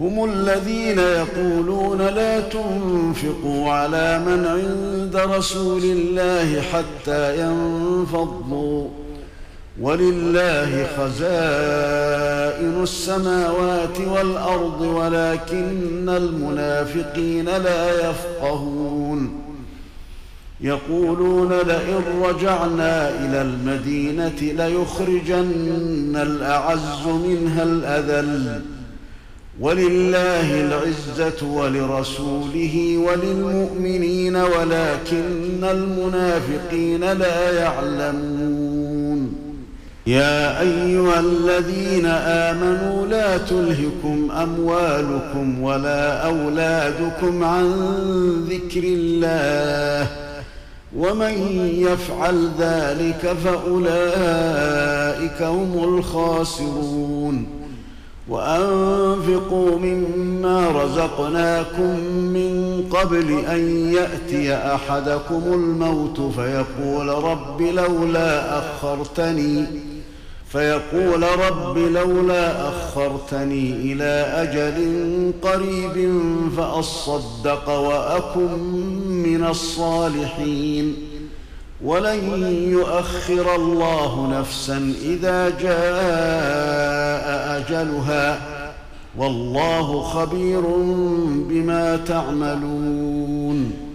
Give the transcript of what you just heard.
هم الذين يقولون لا تنفقوا على من عند رسول الله حتى ينفضوا. ولله خزائن السماوات والأرض ولكن المنافقين لا يفقهون. يقولون لئن رجعنا إلى المدينة ليخرجن الأعز منها الأذل. ولله العزة ولرسوله وللمؤمنين ولكن المنافقين لا يعلمون. يا أيها الذين آمنوا لا تلهكم أموالكم ولا أولادكم عن ذكر الله ومن يفعل ذلك فأولئك هم الخاسرون. وأنفقوا مما رزقناكم من قبل أن يأتي أحدكم الموت فيقول رب لولا أخرتني فيقول رب لولا أخرتني إلى أجل قريب فأصدق وأكن من الصالحين. ولن يؤخر الله نفسا إذا جاء أجلها والله خبير بما تعملون